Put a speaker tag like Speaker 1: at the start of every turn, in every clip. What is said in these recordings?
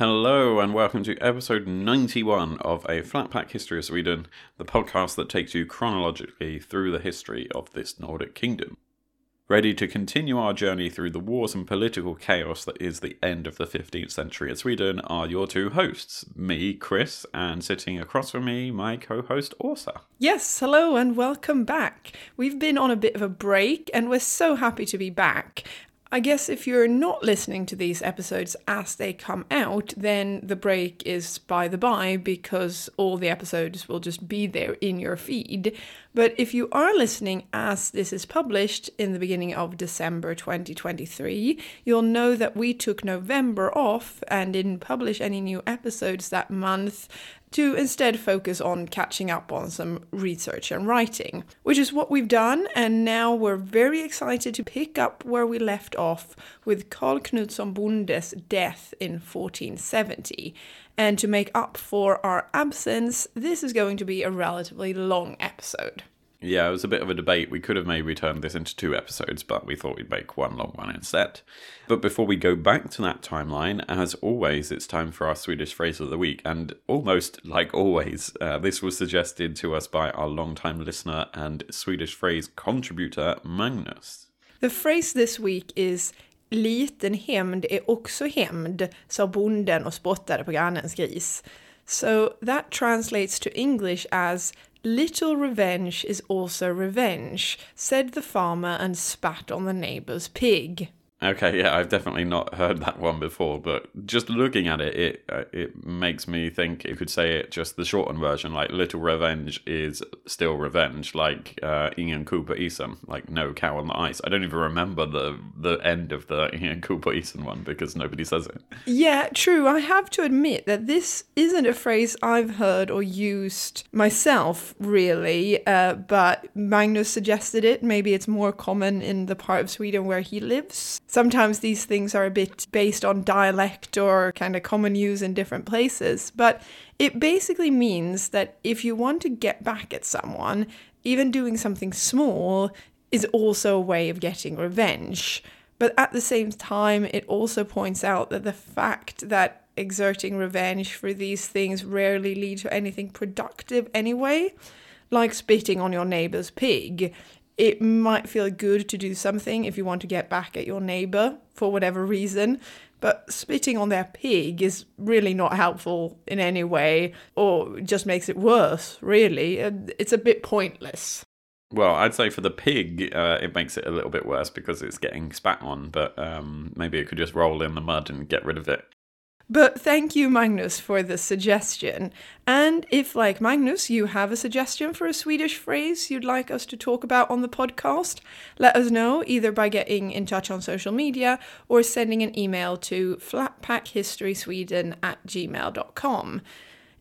Speaker 1: Hello, and welcome to episode 91 of A Flatpack History of Sweden, the podcast that takes you chronologically through the history of this Nordic kingdom. Ready to continue our journey through the wars and political chaos that is the end of the 15th century in Sweden are your two hosts, me, Chris, and sitting across from me, my co host, Orsa.
Speaker 2: Yes, hello and welcome back. We've been on a bit of a break and we're so happy to be back. I guess if you're not listening to these episodes as they come out, then the break is by the by because all the episodes will just be there in your feed. But if you are listening as this is published in the beginning of December 2023, you'll know that we took November off and didn't publish any new episodes that month to instead focus on catching up on some research and writing, which is what we've done. And now we're very excited to pick up where we left off with Karl Knutsson Bonde's death in 1470. And to make up for our absence, this is going to be a relatively long episode.
Speaker 1: Yeah, it was a bit of a debate. We could have maybe turned this into two episodes, but we thought we'd make one long one instead. But before we go back to that timeline, as always, it's time for our Swedish phrase of the week. And almost like always, uh, this was suggested to us by our long-time listener and Swedish phrase contributor, Magnus.
Speaker 2: The phrase this week is Liten hämnd är också hämnd, sa bonden och spottade på grannens gris. So that translates to English as Little revenge is also revenge, said the farmer and spat on the neighbour's pig.
Speaker 1: Okay, yeah, I've definitely not heard that one before, but just looking at it, it uh, it makes me think you could say it just the shortened version, like little revenge is still revenge, like uh, Ingen ko på isen, like no cow on the ice. I don't even remember the the end of the Ingen ko på isen one because nobody says it.
Speaker 2: Yeah, true. I have to admit that this isn't a phrase I've heard or used myself, really, uh, but Magnus suggested it. Maybe it's more common in the part of Sweden where he lives sometimes these things are a bit based on dialect or kind of common use in different places. But it basically means that if you want to get back at someone, even doing something small is also a way of getting revenge. But at the same time, it also points out that the fact that exerting revenge for these things rarely lead to anything productive anyway, like spitting on your neighbor's pig, it might feel good to do something if you want to get back at your neighbor for whatever reason. But spitting on their pig is really not helpful in any way, or just makes it worse, really. It's a bit pointless.
Speaker 1: Well, I'd say for the pig, uh, it makes it a little bit worse because it's getting spat on, but um, maybe it could just roll in the mud and get rid of it.
Speaker 2: But thank you, Magnus, for the suggestion. And if, like Magnus, you have a suggestion for a Swedish phrase you'd like us to talk about on the podcast, let us know either by getting in touch on social media or sending an email to flatpackhistorysweden at gmail.com.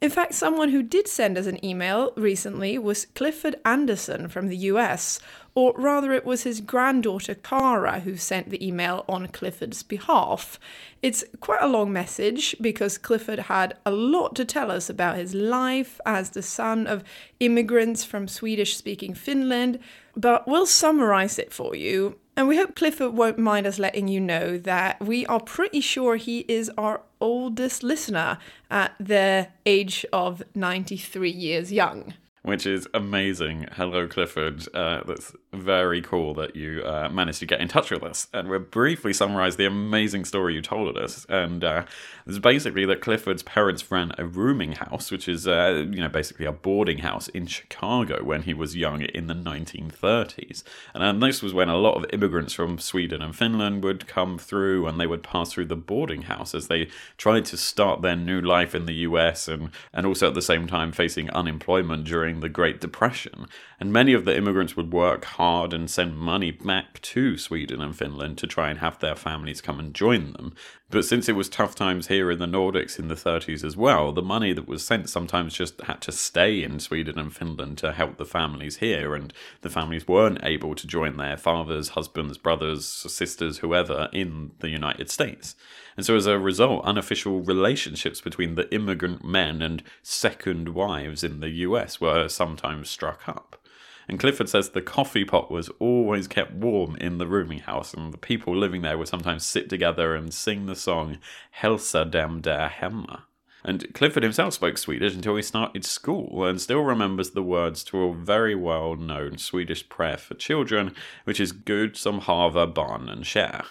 Speaker 2: In fact, someone who did send us an email recently was Clifford Anderson from the US, or rather, it was his granddaughter Cara who sent the email on Clifford's behalf. It's quite a long message because Clifford had a lot to tell us about his life as the son of immigrants from Swedish speaking Finland, but we'll summarize it for you. And we hope Clifford won't mind us letting you know that we are pretty sure he is our oldest listener at the age of 93 years young
Speaker 1: which is amazing. Hello, Clifford. Uh, that's very cool that you uh, managed to get in touch with us. And we'll briefly summarize the amazing story you told us. And uh, it's basically that Clifford's parents ran a rooming house, which is, uh, you know, basically a boarding house in Chicago when he was young in the 1930s. And um, this was when a lot of immigrants from Sweden and Finland would come through and they would pass through the boarding house as they tried to start their new life in the US and, and also at the same time facing unemployment during the Great Depression. And many of the immigrants would work hard and send money back to Sweden and Finland to try and have their families come and join them. But since it was tough times here in the Nordics in the 30s as well, the money that was sent sometimes just had to stay in Sweden and Finland to help the families here, and the families weren't able to join their fathers, husbands, brothers, sisters, whoever in the United States. And so, as a result, unofficial relationships between the immigrant men and second wives in the US were sometimes struck up. And Clifford says the coffee pot was always kept warm in the rooming house, and the people living there would sometimes sit together and sing the song Hälsa dem där hemma. And Clifford himself spoke Swedish until he started school and still remembers the words to a very well known Swedish prayer for children, which is Gud som haver barnen kär.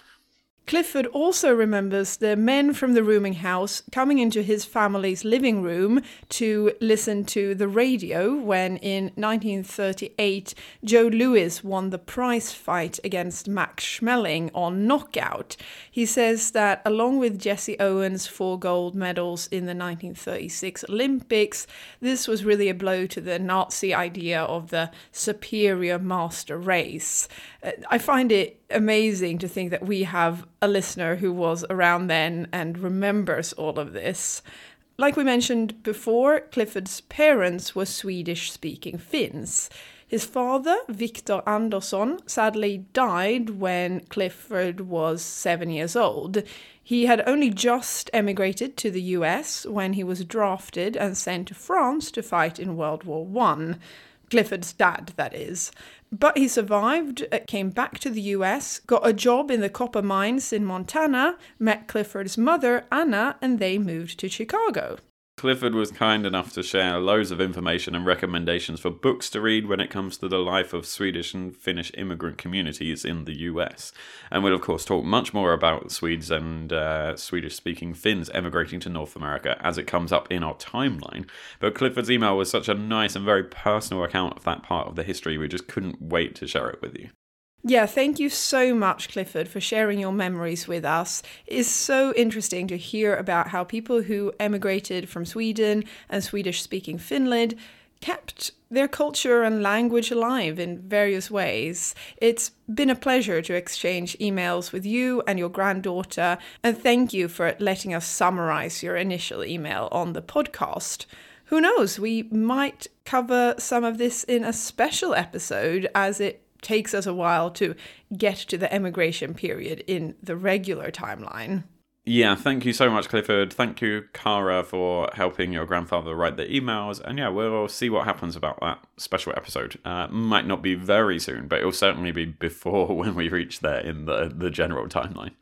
Speaker 2: Clifford also remembers the men from the rooming house coming into his family's living room to listen to the radio when in 1938 Joe Louis won the prize fight against Max Schmeling on knockout. He says that along with Jesse Owens' four gold medals in the 1936 Olympics, this was really a blow to the Nazi idea of the superior master race. I find it amazing to think that we have a listener who was around then and remembers all of this. Like we mentioned before, Clifford's parents were Swedish speaking Finns. His father, Victor Andersson, sadly died when Clifford was seven years old. He had only just emigrated to the US when he was drafted and sent to France to fight in World War One. Clifford's dad, that is. But he survived, uh, came back to the US, got a job in the copper mines in Montana, met Clifford's mother, Anna, and they moved to Chicago.
Speaker 1: Clifford was kind enough to share loads of information and recommendations for books to read when it comes to the life of Swedish and Finnish immigrant communities in the US. And we'll, of course, talk much more about Swedes and uh, Swedish speaking Finns emigrating to North America as it comes up in our timeline. But Clifford's email was such a nice and very personal account of that part of the history, we just couldn't wait to share it with you.
Speaker 2: Yeah, thank you so much, Clifford, for sharing your memories with us. It's so interesting to hear about how people who emigrated from Sweden and Swedish speaking Finland kept their culture and language alive in various ways. It's been a pleasure to exchange emails with you and your granddaughter, and thank you for letting us summarize your initial email on the podcast. Who knows, we might cover some of this in a special episode as it takes us a while to get to the emigration period in the regular timeline.
Speaker 1: Yeah, thank you so much, Clifford. Thank you, Cara, for helping your grandfather write the emails. And yeah, we'll see what happens about that special episode. Uh, might not be very soon, but it'll certainly be before when we reach there in the, the general timeline.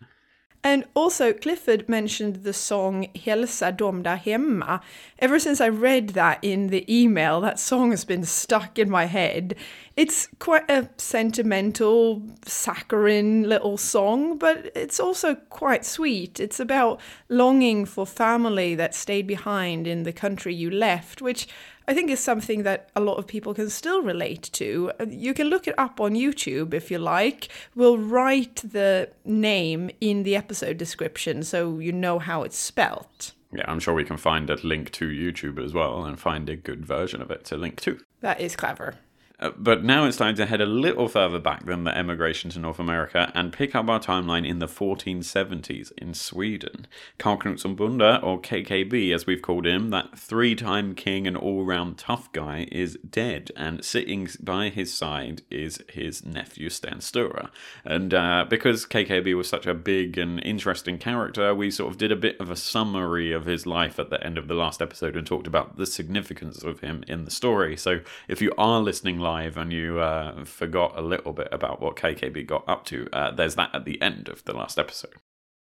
Speaker 2: And also, Clifford mentioned the song Hälsa dom där hemma. Ever since I read that in the email, that song has been stuck in my head. It's quite a sentimental, saccharine little song, but it's also quite sweet. It's about longing for family that stayed behind in the country you left, which I think is something that a lot of people can still relate to. You can look it up on YouTube if you like. We'll write the name in the episode description so you know how it's spelt.
Speaker 1: Yeah, I'm sure we can find a link to YouTube as well and find a good version of it to link to.
Speaker 2: That is clever.
Speaker 1: Uh, but now it's time to head a little further back than the emigration to North America and pick up our timeline in the 1470s in Sweden. Karl Knutsson Bonde, or KKB as we've called him, that three time king and all round tough guy, is dead, and sitting by his side is his nephew Sten Sture. And uh, because KKB was such a big and interesting character, we sort of did a bit of a summary of his life at the end of the last episode and talked about the significance of him in the story. So if you are listening live and you uh, forgot a little bit about what KKB got up to, uh, there's that at the end of the last episode.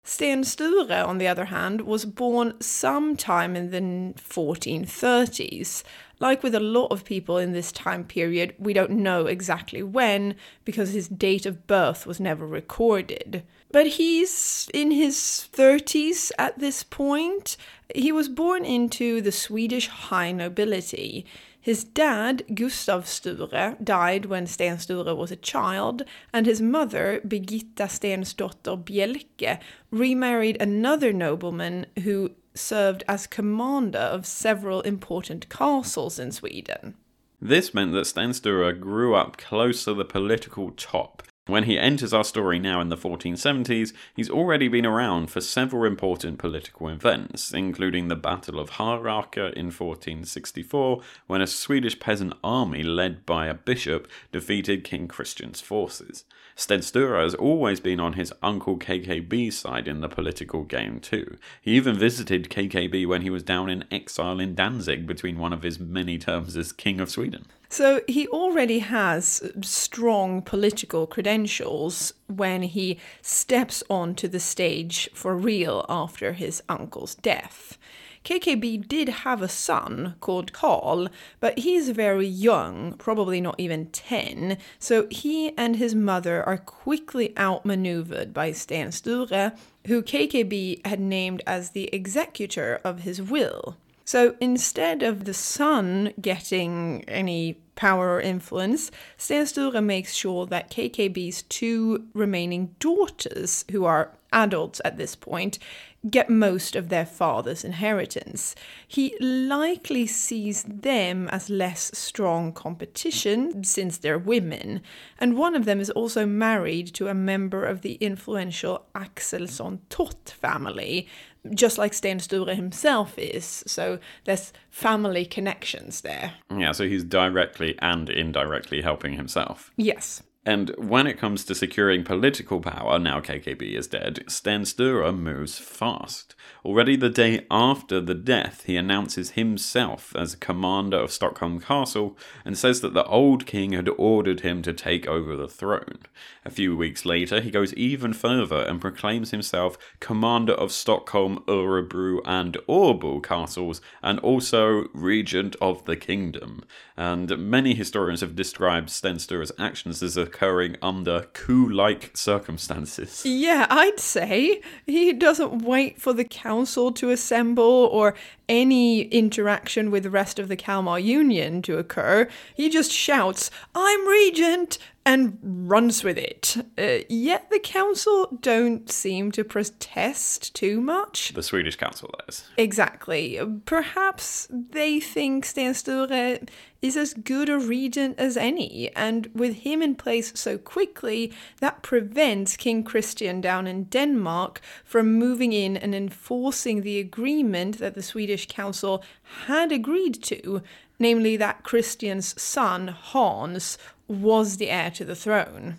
Speaker 2: Sten Sture, on the other hand, was born sometime in the 1430s. Like with a lot of people in this time period, we don't know exactly when because his date of birth was never recorded. But he's in his 30s at this point. He was born into the Swedish high nobility. His dad, Gustav Sture, died when Sten Sture was a child, and his mother, Birgitta Stensdotter Bjelke, remarried another nobleman who served as commander of several important castles in Sweden.
Speaker 1: This meant that Sten Sture grew up close to the political top when he enters our story now in the 1470s, he's already been around for several important political events, including the Battle of Haraker in 1464, when a Swedish peasant army led by a bishop defeated King Christian's forces. Sten Sture has always been on his uncle KKB's side in the political game too. He even visited KKB when he was down in exile in Danzig between one of his many terms as King of Sweden.
Speaker 2: So he already has strong political credentials when he steps onto the stage for real after his uncle's death. KKB did have a son called Karl, but he's very young, probably not even 10, so he and his mother are quickly outmaneuvered by Sten Sture, who KKB had named as the executor of his will. So instead of the son getting any power or influence, Sten Sture makes sure that KKB's two remaining daughters, who are adults at this point, get most of their father's inheritance. He likely sees them as less strong competition since they're women, and one of them is also married to a member of the influential Axelsson Tott family, just like Sten Sture himself is. So there's family connections there.
Speaker 1: Yeah, so he's directly and indirectly helping himself.
Speaker 2: Yes.
Speaker 1: And when it comes to securing political power, now KKB is dead, Sten Sture moves fast. Already the day after the death, he announces himself as commander of Stockholm Castle and says that the old king had ordered him to take over the throne. A few weeks later, he goes even further and proclaims himself commander of Stockholm, Örebro, and Åbo castles, and also regent of the kingdom. And many historians have described Sten Sture's actions as occurring under coup like circumstances.
Speaker 2: Yeah, I'd say he doesn't wait for the council to assemble or any interaction with the rest of the Kalmar Union to occur. He just shouts, I'm regent! and runs with it. Uh, yet the council don't seem to protest too much.
Speaker 1: The Swedish council, that is.
Speaker 2: Exactly. Perhaps they think Sten Sture is as good a regent as any, and with him in place so quickly, that prevents King Christian down in Denmark from moving in and enforcing the agreement that the Swedish council had agreed to, namely that Christian's son, Hans, was the heir to the throne.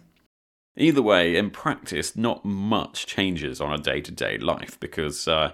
Speaker 1: Either way, in practice, not much changes on a day to day life because uh,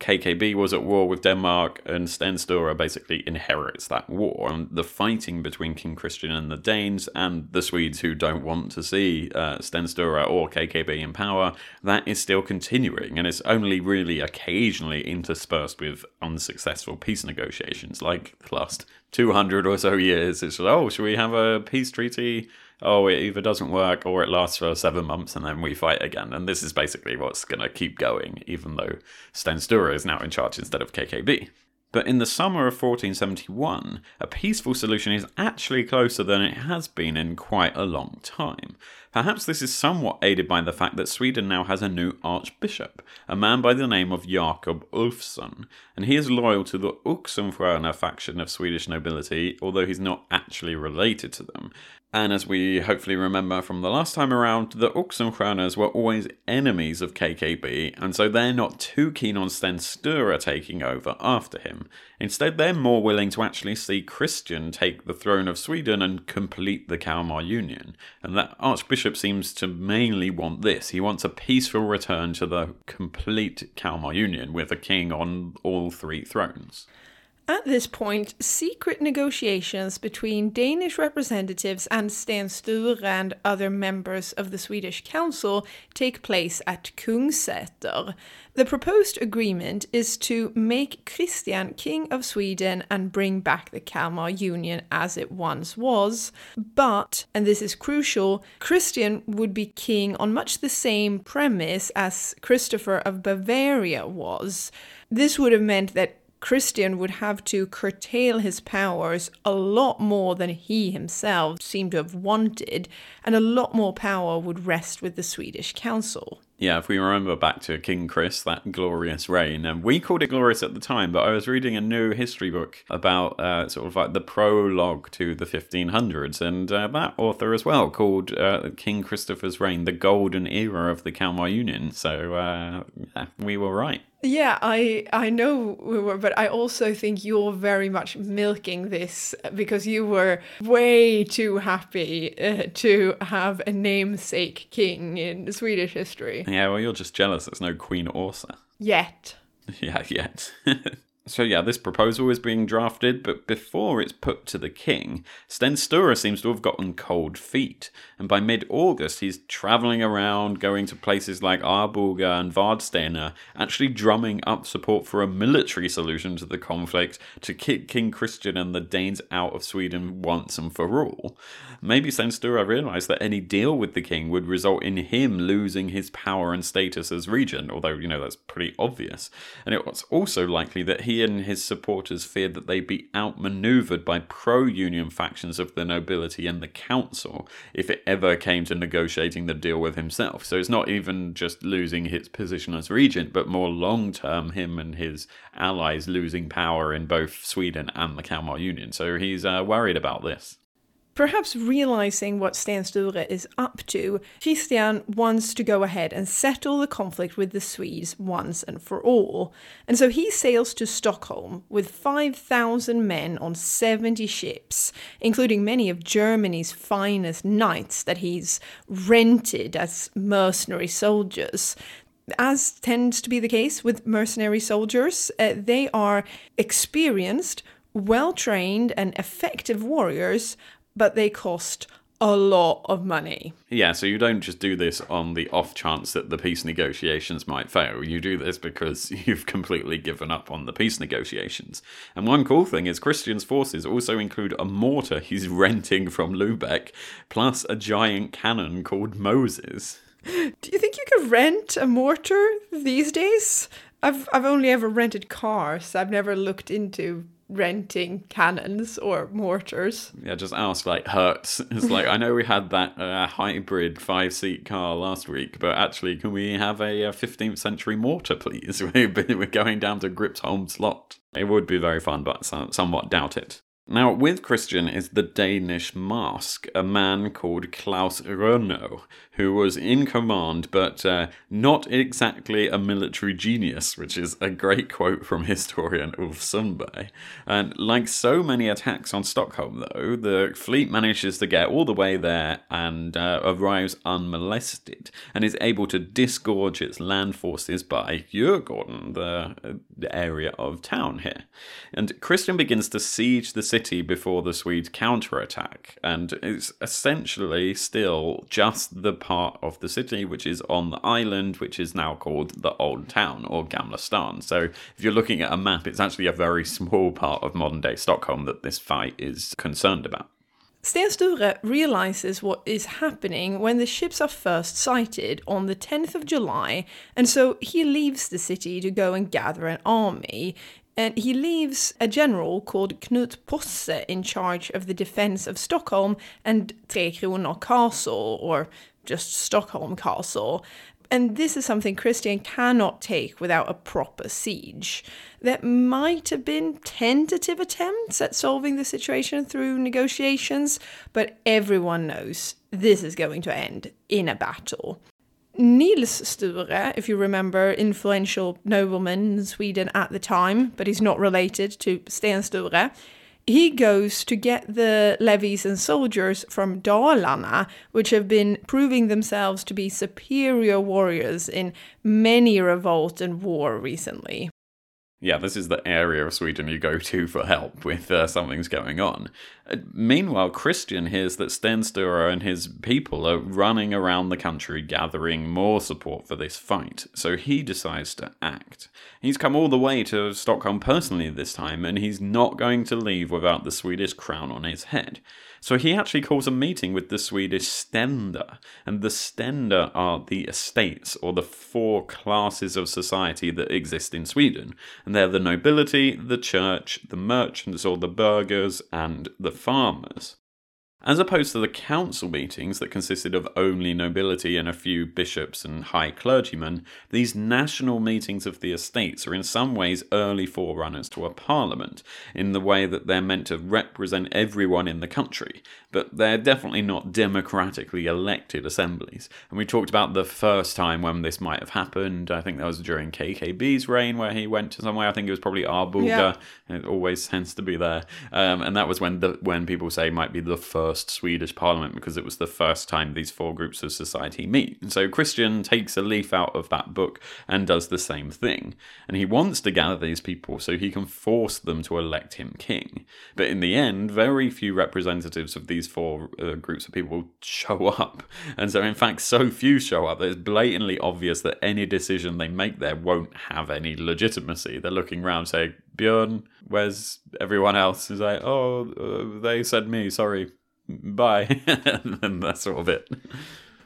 Speaker 1: KKB was at war with Denmark, and Sten Sture basically inherits that war. And the fighting between King Christian and the Danes, and the Swedes who don't want to see uh, Sten Sture or KKB in power, that is still continuing, and it's only really occasionally interspersed with unsuccessful peace negotiations, like last 200 or so years. It's like, oh, should we have a peace treaty? oh, it either doesn't work or it lasts for seven months and then we fight again. And this is basically what's going to keep going, even though Sten Sture is now in charge instead of KKB. But in the summer of 1471, a peaceful solution is actually closer than it has been in quite a long time. Perhaps this is somewhat aided by the fact that Sweden now has a new archbishop, a man by the name of Jakob Ulfsson, and he is loyal to the Oxenstierna faction of Swedish nobility, although he's not actually related to them. And as we hopefully remember from the last time around, the Oxenstiernas were always enemies of KKB, and so they're not too keen on Sten Sture taking over after him. Instead, they're more willing to actually see Christian take the throne of Sweden and complete the Kalmar Union. And that Archbishop seems to mainly want this. He wants a peaceful return to the complete Kalmar Union with a king on all three thrones.
Speaker 2: At this point, secret negotiations between Danish representatives and Sten Sture and other members of the Swedish Council take place at Kungsäter. The proposed agreement is to make Christian king of Sweden and bring back the Kalmar Union as it once was. But, and this is crucial, Christian would be king on much the same premise as Christopher of Bavaria was. This would have meant that Christian would have to curtail his powers a lot more than he himself seemed to have wanted, and a lot more power would rest with the Swedish council.
Speaker 1: Yeah, if we remember back to King Chris, that glorious reign, and we called it glorious at the time, but I was reading a new history book about uh, sort of like the prologue to the 1500s, and uh, that author as well called uh, King Christopher's reign the golden era of the Kalmar Union. So uh, yeah, we were right.
Speaker 2: Yeah, I I know we were, but I also think you're very much milking this because you were way too happy uh, to have a namesake king in Swedish history.
Speaker 1: Yeah, well, you're just jealous there's no Queen Orsa.
Speaker 2: Yet.
Speaker 1: Yeah, yet. So yeah, this proposal is being drafted, but before it's put to the king, Sten Sture seems to have gotten cold feet, and by mid-August he's travelling around, going to places like Arboga and Vadstena, actually drumming up support for a military solution to the conflict to kick King Christian and the Danes out of Sweden once and for all. Maybe Sten Sture realised that any deal with the king would result in him losing his power and status as regent, although you know that's pretty obvious, and it was also likely that he and his supporters feared that they'd be outmaneuvered by pro union factions of the nobility and the council if it ever came to negotiating the deal with himself. So it's not even just losing his position as regent, but more long term, him and his allies losing power in both Sweden and the Kalmar Union. So he's uh, worried about this.
Speaker 2: Perhaps realizing what Sten Sture is up to, Christian wants to go ahead and settle the conflict with the Swedes once and for all. And so he sails to Stockholm with 5,000 men on 70 ships, including many of Germany's finest knights that he's rented as mercenary soldiers as tends to be the case with mercenary soldiers, uh, they are experienced, well trained, and effective warriors but they cost a lot of money.
Speaker 1: Yeah, so you don't just do this on the off chance that the peace negotiations might fail. You do this because you've completely given up on the peace negotiations. And one cool thing is Christian's forces also include a mortar he's renting from Lübeck, plus a giant cannon called Moses.
Speaker 2: Do you think you could rent a mortar these days? I've I've only ever rented cars. I've never looked into renting cannons or mortars.
Speaker 1: Yeah, just ask like Hertz. It's like I know we had that uh, hybrid five seat car last week, but actually, can we have a, a 15th century mortar, please? We're going down to Gripsholm slot. It would be very fun, but somewhat doubt it. Now, with Christian is the Danish marsk, a man called Klaus Rønnow, who was in command but uh, not exactly a military genius, which is a great quote from historian Ulf Sundberg. And like so many attacks on Stockholm, though, the fleet manages to get all the way there and uh, arrives unmolested and is able to disgorge its land forces by Djurgården, the, the area of town here. And Christian begins to siege the city before the Swedes counterattack, and it's essentially still just the part of the city which is on the island, which is now called the Old Town or Gamla Stan. So if you're looking at a map, it's actually a very small part of modern day Stockholm that this fight is concerned about.
Speaker 2: Sten Sture realizes what is happening when the ships are first sighted on the 10th of July, and so he leaves the city to go and gather an army. And he leaves a general called Knut Posse in charge of the defense of Stockholm and Tre Castle, or just Stockholm Castle. And this is something Christian cannot take without a proper siege. There might have been tentative attempts at solving the situation through negotiations, but everyone knows this is going to end in a battle. Nils Sture, if you remember, influential nobleman in Sweden at the time, but he's not related to Sten Sture, he goes to get the levies and soldiers from Dalarna, which have been proving themselves to be superior warriors in many revolt and war recently
Speaker 1: yeah, this is the area of Sweden you go to for help with uh, something's going on. Meanwhile, Christian hears that Sten Sture and his people are running around the country gathering more support for this fight, so he decides to act. He's come all the way to Stockholm personally this time, and he's not going to leave without the Swedish crown on his head. So he actually calls a meeting with the Swedish ständer, and the ständer are the estates or the four classes of society that exist in Sweden. And they're the nobility, the church, the merchants or the burghers, and the farmers. As opposed to the council meetings that consisted of only nobility and a few bishops and high clergymen, these national meetings of the estates are in some ways early forerunners to a parliament, in the way that they're meant to represent everyone in the country, but they're definitely not democratically elected assemblies. And we talked about the first time when this might have happened. I think that was during KKB's reign, where he went to somewhere. I think it was probably Arboga. Yeah. It always tends to be there, um, and that was when the when people say might be the first first Swedish parliament because it was the first time these four groups of society meet. So Christian takes a leaf out of that book and does the same thing. And he wants to gather these people so he can force them to elect him king. But in the end, very few representatives of these four uh, groups of people show up. And so, in fact, so few show up that it's blatantly obvious that any decision they make there won't have any legitimacy. They're looking around saying, Björn, where's everyone else? He's like, oh, uh, they said me, sorry, bye. and that's sort of it.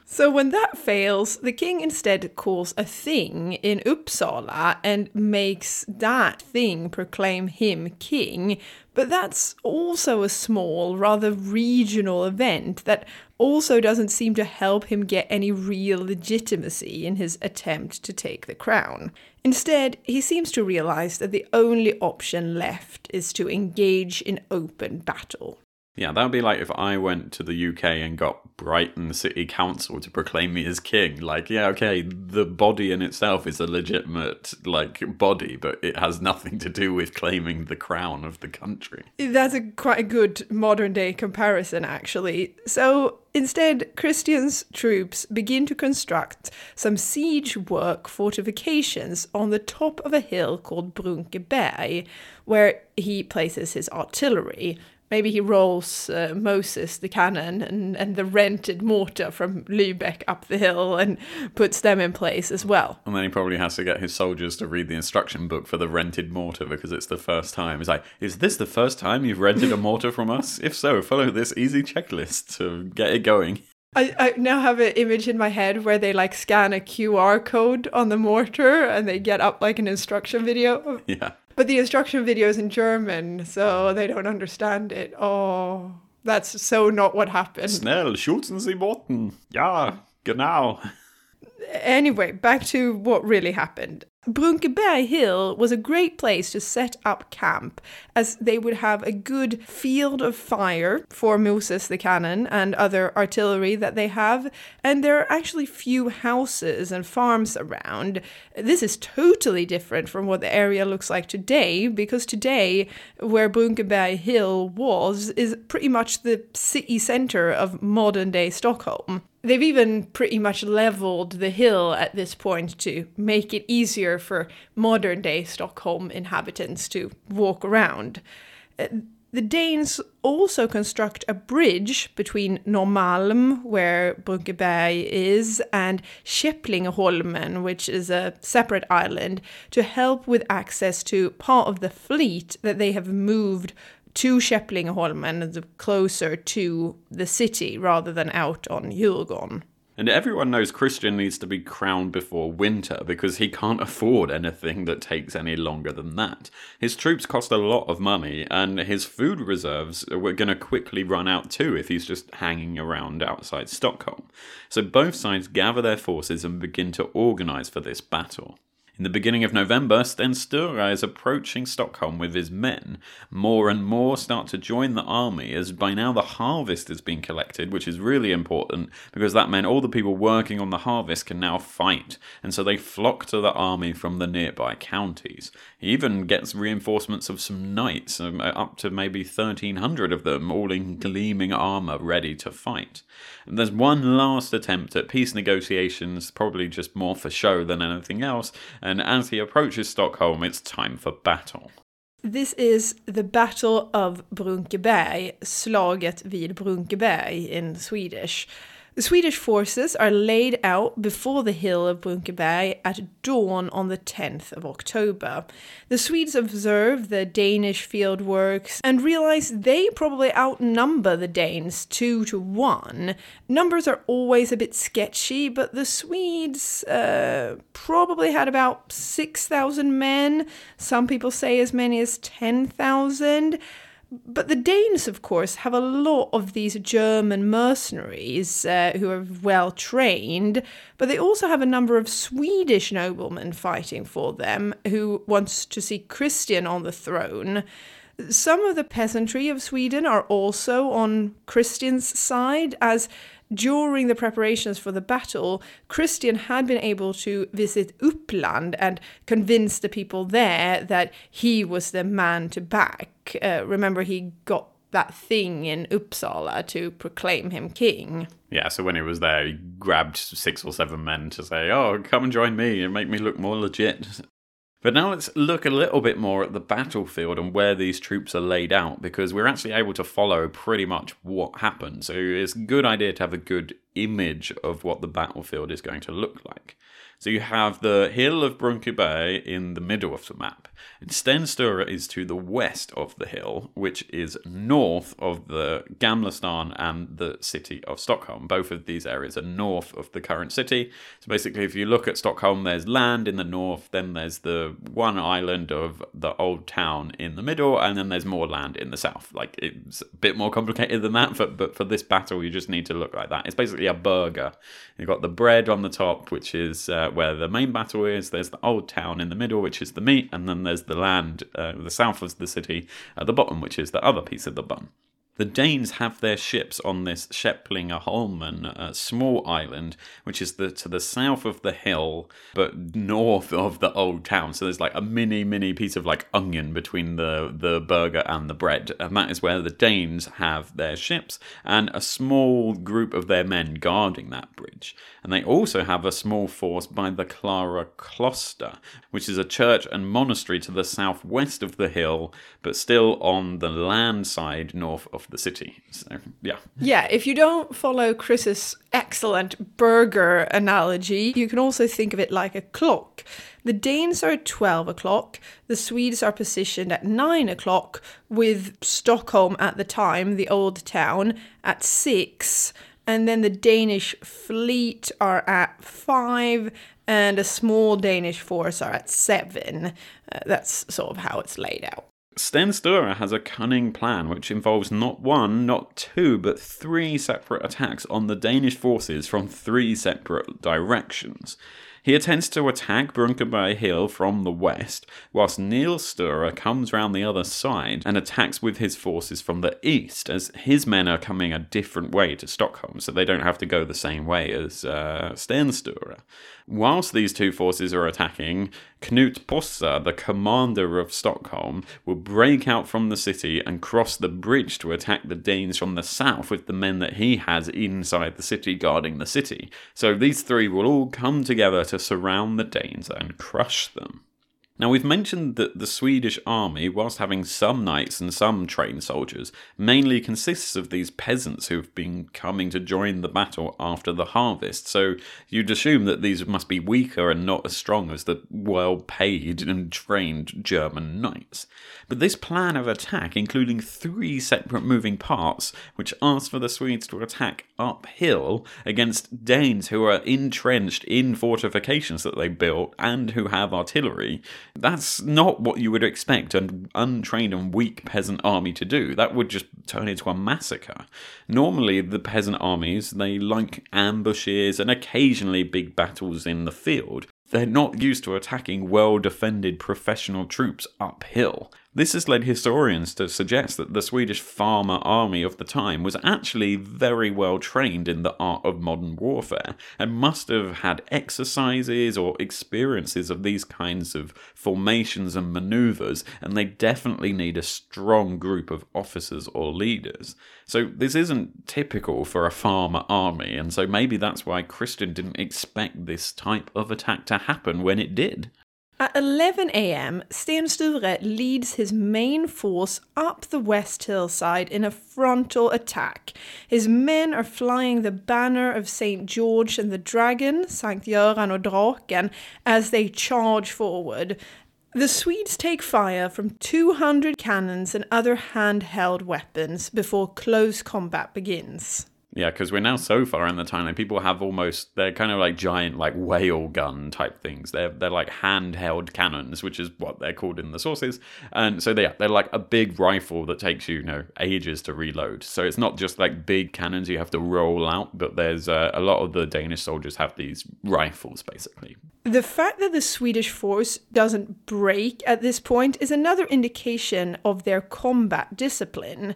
Speaker 2: So when that fails, the king instead calls a thing in Uppsala and makes that thing proclaim him king. But that's also a small, rather regional event that also doesn't seem to help him get any real legitimacy in his attempt to take the crown. Instead, he seems to realize that the only option left is to engage in open battle.
Speaker 1: Yeah, that would be like if I went to the UK and got Brighton City Council to proclaim me as king. Like, yeah, okay, the body in itself is a legitimate, like, body, but it has nothing to do with claiming the crown of the country.
Speaker 2: That's a quite a good modern day comparison, actually. So instead, Christian's troops begin to construct some siege work fortifications on the top of a hill called Brunkeberg, where he places his artillery maybe he rolls uh, Moses the cannon and, and the rented mortar from Lübeck up the hill and puts them in place as well.
Speaker 1: And then he probably has to get his soldiers to read the instruction book for the rented mortar because it's the first time. He's like, is this the first time you've rented a mortar from us? If so, follow this easy checklist to get it going.
Speaker 2: I, I now have an image in my head where they like scan a QR code on the mortar and they get up like an instruction video.
Speaker 1: Yeah.
Speaker 2: But the instruction video is in German, so they don't understand it. Oh, that's so not what happened.
Speaker 1: Schnell, schützen Sie Boten. Ja, genau.
Speaker 2: Anyway, back to what really happened. Brunkeberg Hill was a great place to set up camp, as they would have a good field of fire for Moses the cannon and other artillery that they have, and there are actually few houses and farms around. This is totally different from what the area looks like today, because today, where Brunkeberg Hill was, is pretty much the city center of modern day Stockholm. They've even pretty much leveled the hill at this point to make it easier for modern day Stockholm inhabitants to walk around. Uh, the Danes also construct a bridge between Norrmalm, where Brunkeberg is, and Käpplingeholmen, which is a separate island, to help with access to part of the fleet that they have moved to Käpplingeholmen, closer to the city rather than out on Djurgården.
Speaker 1: And everyone knows Christian needs to be crowned before winter because he can't afford anything that takes any longer than that. His troops cost a lot of money, and his food reserves were going to quickly run out too if he's just hanging around outside Stockholm. So both sides gather their forces and begin to organise for this battle. In the beginning of November, Sten Sture is approaching Stockholm with his men. More and more start to join the army, as by now the harvest is being collected, which is really important because that meant all the people working on the harvest can now fight, and so they flock to the army from the nearby counties. He even gets reinforcements of some knights, um, up to maybe 1300 of them, all in gleaming armour ready to fight. And there's one last attempt at peace negotiations, probably just more for show than anything else, and as he approaches Stockholm, it's time for battle.
Speaker 2: This is the Battle of Brunkeberg, slaget vid Brunkeberg in Swedish. The Swedish forces are laid out before the hill of Brunkeberg at dawn on the 10th of October. The Swedes observe the Danish field works and realize they probably outnumber the Danes two to one. Numbers are always a bit sketchy, but the Swedes uh, probably had about 6,000 men. Some people say as many as 10,000. But the Danes, of course, have a lot of these German mercenaries uh, who are well trained, but they also have a number of Swedish noblemen fighting for them who wants to see Christian on the throne. Some of the peasantry of Sweden are also on Christian's side, as during the preparations for the battle, Christian had been able to visit Uppland and convince the people there that he was the man to back. Uh, remember, he got that thing in Uppsala to proclaim him king.
Speaker 1: Yeah, so when he was there, he grabbed six or seven men to say, Oh, come and join me and make me look more legit. But now let's look a little bit more at the battlefield and where these troops are laid out because we're actually able to follow pretty much what happened. So it's a good idea to have a good image of what the battlefield is going to look like. So you have the hill of Brunkeberg in the middle of the map. And Sten Sture is to the west of the hill, which is north of the Gamla Stan and the city of Stockholm. Both of these areas are north of the current city. So basically, if you look at Stockholm, there's land in the north, then there's the one island of the old town in the middle, and then there's more land in the south. Like it's a bit more complicated than that, but, but for this battle, you just need to look like that. It's basically a burger. You've got the bread on the top, which is uh, where the main battle is. There's the old town in the middle, which is the meat, and then there's the land, uh, the south of the city at the bottom, which is the other piece of the bun. The Danes have their ships on this Käpplingeholmen, a small island, which is the, to the south of the hill, but north of the old town. So there's like a mini, mini piece of like onion between the, the burger and the bread. And that is where the Danes have their ships and a small group of their men guarding that bridge. And they also have a small force by the Clara Kloster, which is a church and monastery to the southwest of the hill, but still on the land side north of the city. So, yeah.
Speaker 2: Yeah, if you don't follow Chris's excellent burger analogy, you can also think of it like a clock. The Danes are at 12 o'clock, the Swedes are positioned at 9 o'clock, with Stockholm at the time, the old town, at 6 and then the Danish fleet are at five, and a small Danish force are at seven. Uh, that's sort of how it's laid out.
Speaker 1: Sten Sture has a cunning plan which involves not one, not two, but three separate attacks on the Danish forces from three separate directions. He attempts to attack Brunkeberg Hill from the west, whilst Nils Sture comes round the other side and attacks with his forces from the east, as his men are coming a different way to Stockholm, so they don't have to go the same way as uh. Whilst these two forces are attacking, Knut Posse, the commander of Stockholm, will break out from the city and cross the bridge to attack the Danes from the south with the men that he has inside the city guarding the city. So these three will all come together to surround the Danes and crush them. Now, we've mentioned that the Swedish army, whilst having some knights and some trained soldiers, mainly consists of these peasants who've been coming to join the battle after the harvest. So you'd assume that these must be weaker and not as strong as the well paid and trained German knights. But this plan of attack, including three separate moving parts, which asks for the Swedes to attack uphill against Danes who are entrenched in fortifications that they built and who have artillery, that's not what you would expect an untrained and weak peasant army to do. That would just turn into a massacre. Normally, the peasant armies, they like ambushes and occasionally big battles in the field. They're not used to attacking well defended professional troops uphill. This has led historians to suggest that the Swedish farmer army of the time was actually very well trained in the art of modern warfare and must have had exercises or experiences of these kinds of formations and maneuvers, and they definitely need a strong group of officers or leaders. So, this isn't typical for a farmer army, and so maybe that's why Christian didn't expect this type of attack to happen when it did.
Speaker 2: At 11 am, Sten Sture leads his main force up the west hillside in a frontal attack. His men are flying the banner of St. George and the Dragon, Sankt Göran och Draken, as they charge forward. The Swedes take fire from 200 cannons and other handheld weapons before close combat begins.
Speaker 1: Yeah, because we're now so far in the timeline. people have almost they're kind of like giant like wall gun type things. They're they're like handheld cannons, which is what they're called in the sources. And so they they're like a big rifle that takes you, you know ages to reload. So it's not just like big cannons you have to roll out, but there's uh, a lot of the Danish soldiers have these rifles basically.
Speaker 2: The fact that the Swedish force doesn't break at this point is another indication of their combat discipline.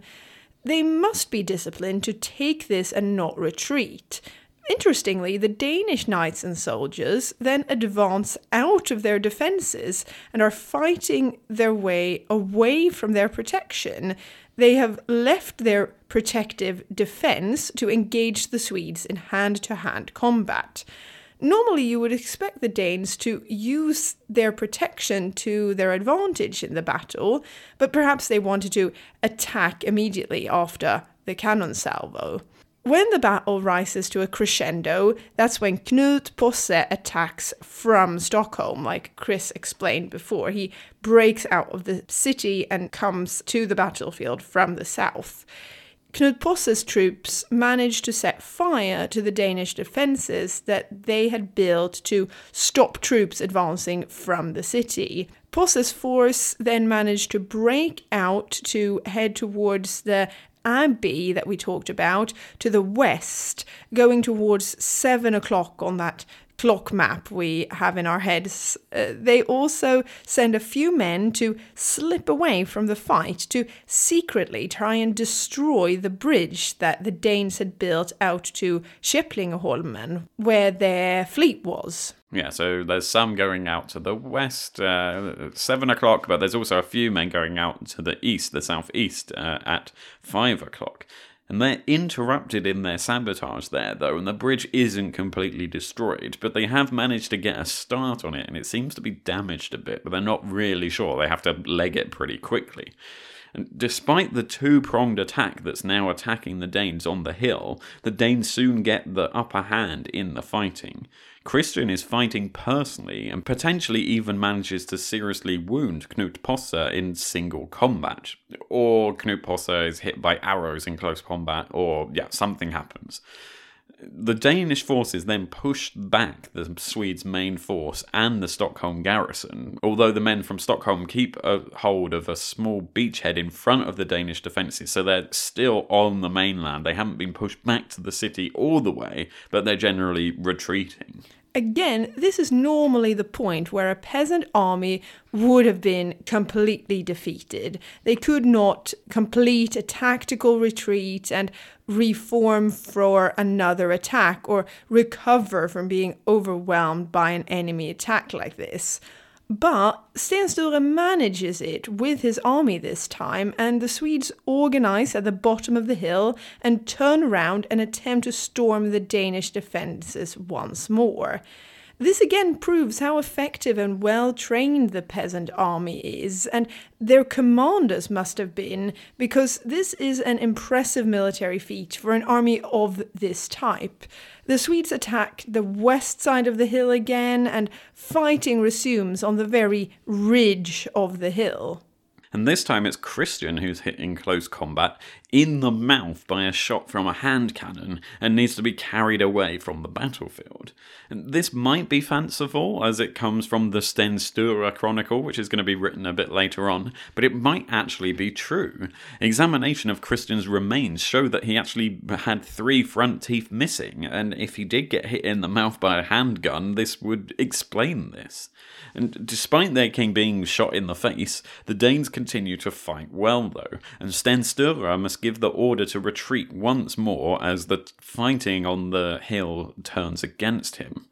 Speaker 2: They must be disciplined to take this and not retreat. Interestingly, the Danish knights and soldiers then advance out of their defences and are fighting their way away from their protection. They have left their protective defense to engage the Swedes in hand to hand combat. Normally, you would expect the Danes to use their protection to their advantage in the battle, but perhaps they wanted to attack immediately after the cannon salvo. When the battle rises to a crescendo, that's when Knut Posse attacks from Stockholm, like Chris explained before. He breaks out of the city and comes to the battlefield from the south. Knut Posse's troops managed to set fire to the Danish defences that they had built to stop troops advancing from the city. Posse's force then managed to break out to head towards the Abbey that we talked about to the west, going towards seven o'clock on that clock map we have in our heads. Uh, they also send a few men to slip away from the fight to secretly try and destroy the bridge that the Danes had built out to Käpplingeholmen, where their fleet was.
Speaker 1: Yeah, so there's some going out to the west, uh, seven o'clock, but there's also a few men going out to the east, the southeast, uh, at five o'clock. And they're interrupted in their sabotage there, though, and the bridge isn't completely destroyed, but they have managed to get a start on it, and it seems to be damaged a bit, but they're not really sure. They have to leg it pretty quickly. And despite the two pronged attack that's now attacking the Danes on the hill, the Danes soon get the upper hand in the fighting. Christian is fighting personally and potentially even manages to seriously wound Knut Posse in single combat. Or Knut Posse is hit by arrows in close combat, or yeah, something happens. The Danish forces then pushed back the Swedes' main force and the Stockholm garrison, although the men from Stockholm keep a hold of a small beachhead in front of the Danish defences, so they're still on the mainland. They haven't been pushed back to the city all the way, but they're generally retreating.
Speaker 2: Again, this is normally the point where a peasant army would have been completely defeated. They could not complete a tactical retreat and reform for another attack or recover from being overwhelmed by an enemy attack like this. But Sten Sture manages it with his army this time, and the Swedes organize at the bottom of the hill and turn around and attempt to storm the Danish defenses once more. This again proves how effective and well trained the peasant army is, and their commanders must have been, because this is an impressive military feat for an army of this type. The Swedes attack the west side of the hill again, and fighting resumes on the very ridge of the hill.
Speaker 1: And this time it's Christian who's hit in close combat in the mouth by a shot from a hand cannon and needs to be carried away from the battlefield. And this might be fanciful as it comes from the Sten Sture Chronicle, which is going to be written a bit later on, but it might actually be true. Examination of Christian's remains show that he actually had three front teeth missing, and if he did get hit in the mouth by a handgun, this would explain this. And despite their king being shot in the face, the Danes continue to fight well though, and Sten Sture give the order to retreat once more as the fighting on the hill turns against him.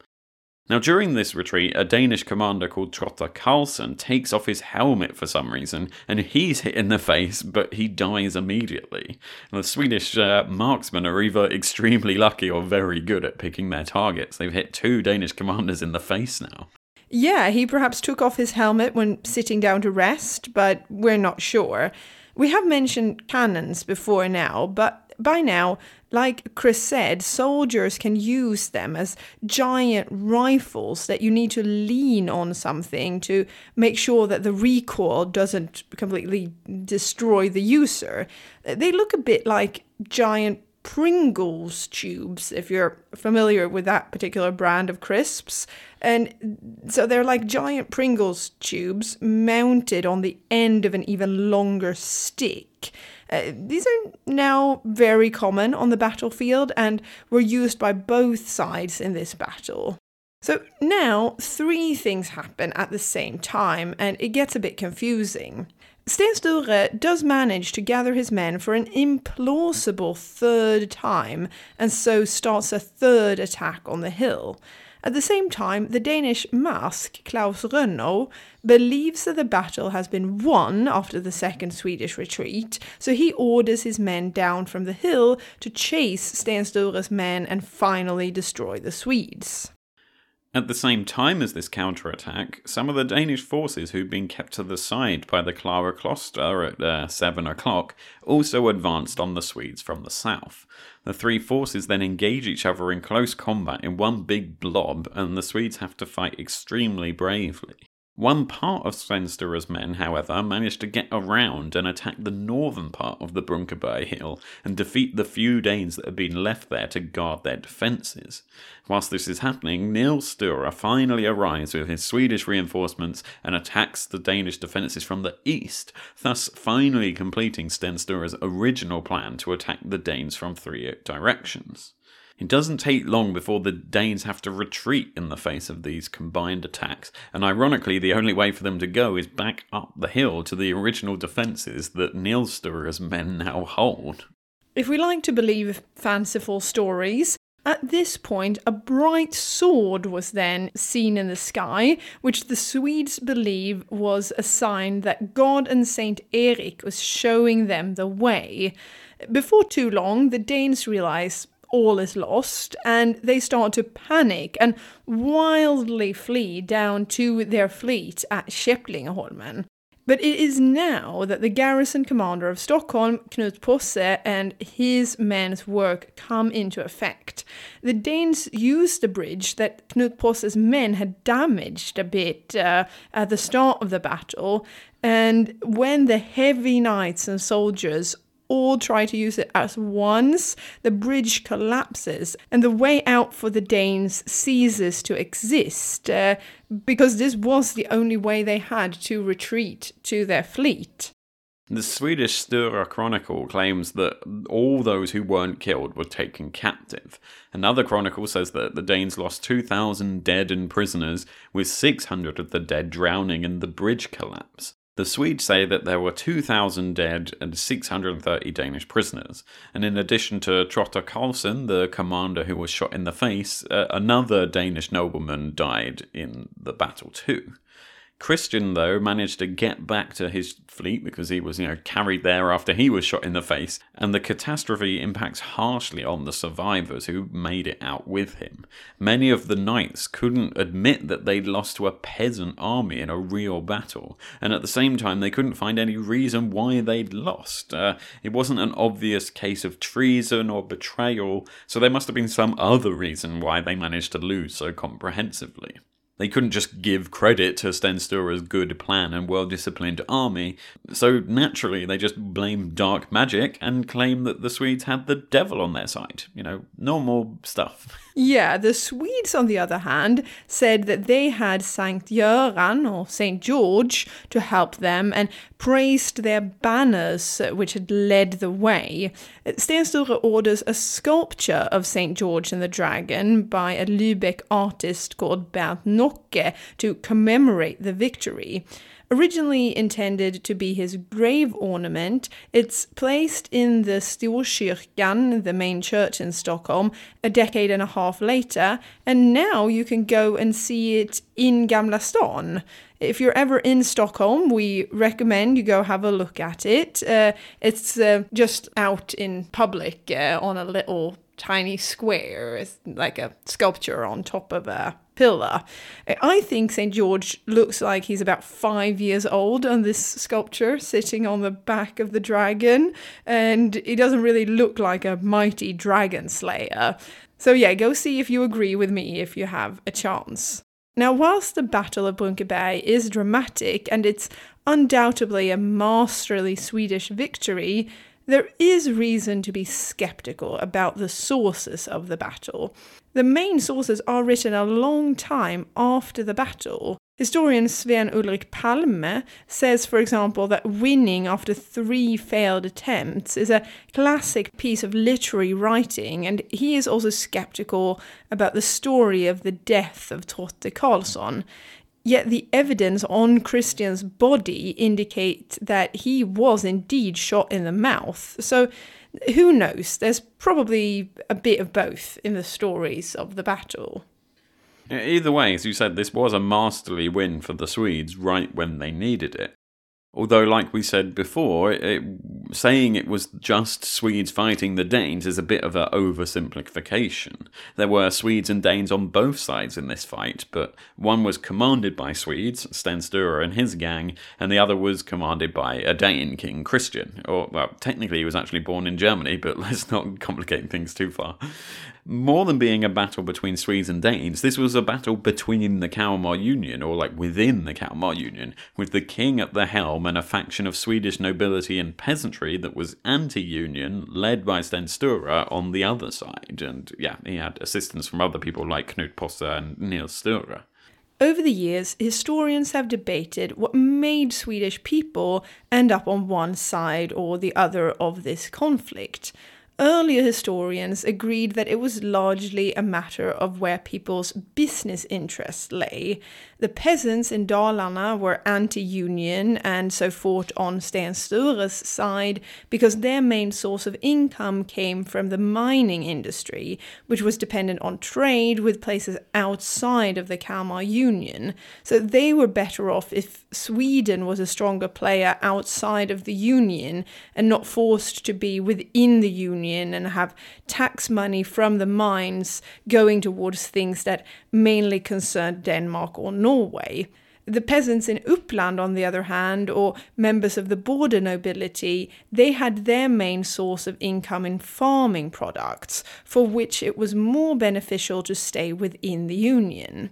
Speaker 1: Now, during this retreat, a Danish commander called Trotte Karlsson takes off his helmet for some reason, and he's hit in the face, but he dies immediately. And the Swedish uh, marksmen are either extremely lucky or very good at picking their targets. They've hit two Danish commanders in the face now.
Speaker 2: Yeah, he perhaps took off his helmet when sitting down to rest, but we're not sure. We have mentioned cannons before now, but by now, like Chris said, soldiers can use them as giant rifles that you need to lean on something to make sure that the recoil doesn't completely destroy the user. They look a bit like giant Pringles tubes, if you're familiar with that particular brand of crisps. And so they're like giant Pringles tubes mounted on the end of an even longer stick. Uh, these are now very common on the battlefield and were used by both sides in this battle. So now three things happen at the same time, and it gets a bit confusing. Sten Sture does manage to gather his men for an implausible third time, and so starts a third attack on the hill. At the same time, the Danish marsk, Klaus Rønnow, believes that the battle has been won after the second Swedish retreat, so he orders his men down from the hill to chase Sten Sture's men and finally destroy the Swedes.
Speaker 1: At the same time as this counterattack, some of the Danish forces who'd been kept to the side by the Clara Kloster at uh, 7 o'clock also advanced on the Swedes from the south. The three forces then engage each other in close combat in one big blob, and the Swedes have to fight extremely bravely. One part of Sten Sture's men, however, managed to get around and attack the northern part of the Brunkeberg hill and defeat the few Danes that had been left there to guard their defences. Whilst this is happening, Nils Sture finally arrives with his Swedish reinforcements and attacks the Danish defences from the east, thus finally completing Sten Sture's original plan to attack the Danes from three directions. It doesn't take long before the Danes have to retreat in the face of these combined attacks, and ironically, the only way for them to go is back up the hill to the original defences that Nils Sture's men now hold.
Speaker 2: If we like to believe fanciful stories, at this point, a bright sword was then seen in the sky, which the Swedes believe was a sign that God and Saint Eric was showing them the way. Before too long, the Danes realized all is lost and they start to panic and wildly flee down to their fleet at Käpplingeholmen. But it is now that the garrison commander of Stockholm, Knut Posse, and his men's work come into effect. The Danes used the bridge that Knut Posse's men had damaged a bit uh, at the start of the battle, and when the heavy knights and soldiers all try to use it at once, the bridge collapses and the way out for the Danes ceases to exist uh, because this was the only way they had to retreat to their fleet.
Speaker 1: The Swedish Sture Chronicle claims that all those who weren't killed were taken captive. Another chronicle says that the Danes lost 2,000 dead and prisoners, with 600 of the dead drowning in the bridge collapse. The Swedes say that there were 2,000 dead and 630 Danish prisoners. And in addition to Trotte Karlsson, the commander who was shot in the face, uh, another Danish nobleman died in the battle too. Christian, though, managed to get back to his fleet because he was, you know, carried there after he was shot in the face, and the catastrophe impacts harshly on the survivors who made it out with him. Many of the knights couldn't admit that they'd lost to a peasant army in a real battle, and at the same time, they couldn't find any reason why they'd lost. Uh, it wasn't an obvious case of treason or betrayal, so there must have been some other reason why they managed to lose so comprehensively. They couldn't just give credit to Sten Sture's good plan and well disciplined army, so naturally they just blame dark magic and claim that the Swedes had the devil on their side. You know, normal stuff.
Speaker 2: Yeah, the Swedes, on the other hand, said that they had Saint Göran or Saint George to help them and praised their banners uh, which had led the way. Sten Sture orders a sculpture of Saint George and the Dragon by a Lübeck artist called Bernd To commemorate the victory. Originally intended to be his grave ornament, it's placed in the Storkyrkan, the main church in Stockholm, a decade and a half later, and now you can go and see it in Gamla stan. If you're ever in Stockholm, we recommend you go have a look at it. Uh, it's uh, just out in public uh, on a little tiny square. It's like a sculpture on top of a pillar. I think St. George looks like he's about five years old on this sculpture, sitting on the back of the dragon, and he doesn't really look like a mighty dragon slayer. So, yeah, go see if you agree with me if you have a chance. Now, whilst the Battle of Brunkeberg is dramatic and it's undoubtedly a masterly Swedish victory, there is reason to be skeptical about the sources of the battle. The main sources are written a long time after the battle. Historian Sven Ulrik Palme says, for example, that winning after three failed attempts is a classic piece of literary writing, and he is also skeptical about the story of the death of Trotte Karlsson. Yet the evidence on Christian's body indicate that he was indeed shot in the mouth. So who knows? There's probably a bit of both in the stories of the battle.
Speaker 1: Either way, as you said, this was a masterly win for the Swedes right when they needed it. Although, like we said before, it, saying it was just Swedes fighting the Danes is a bit of an oversimplification. There were Swedes and Danes on both sides in this fight, but one was commanded by Swedes, Sten Sture and his gang, and the other was commanded by a Dane, King Christian. Or, well, technically he was actually born in Germany, but let's not complicate things too far. More than being a battle between Swedes and Danes, this was a battle between the Kalmar Union, or like within the Kalmar Union, with the king at the helm and a faction of Swedish nobility and peasantry that was anti union, led by Sten Sture on the other side. And yeah, he had assistance from other people like Knut Posse and Nils Sture.
Speaker 2: Over the years, historians have debated what made Swedish people end up on one side or the other of this conflict. Earlier historians agreed that it was largely a matter of where people's business interests lay. The peasants in Dalarna were anti union and so fought on Sten Sture's side because their main source of income came from the mining industry, which was dependent on trade with places outside of the Kalmar Union. So they were better off if Sweden was a stronger player outside of the Union and not forced to be within the Union and have tax money from the mines going towards things that mainly concerned Denmark or Norway. The peasants in Uppland, on the other hand, or members of the border nobility, they had their main source of income in farming products, for which it was more beneficial to stay within the Union.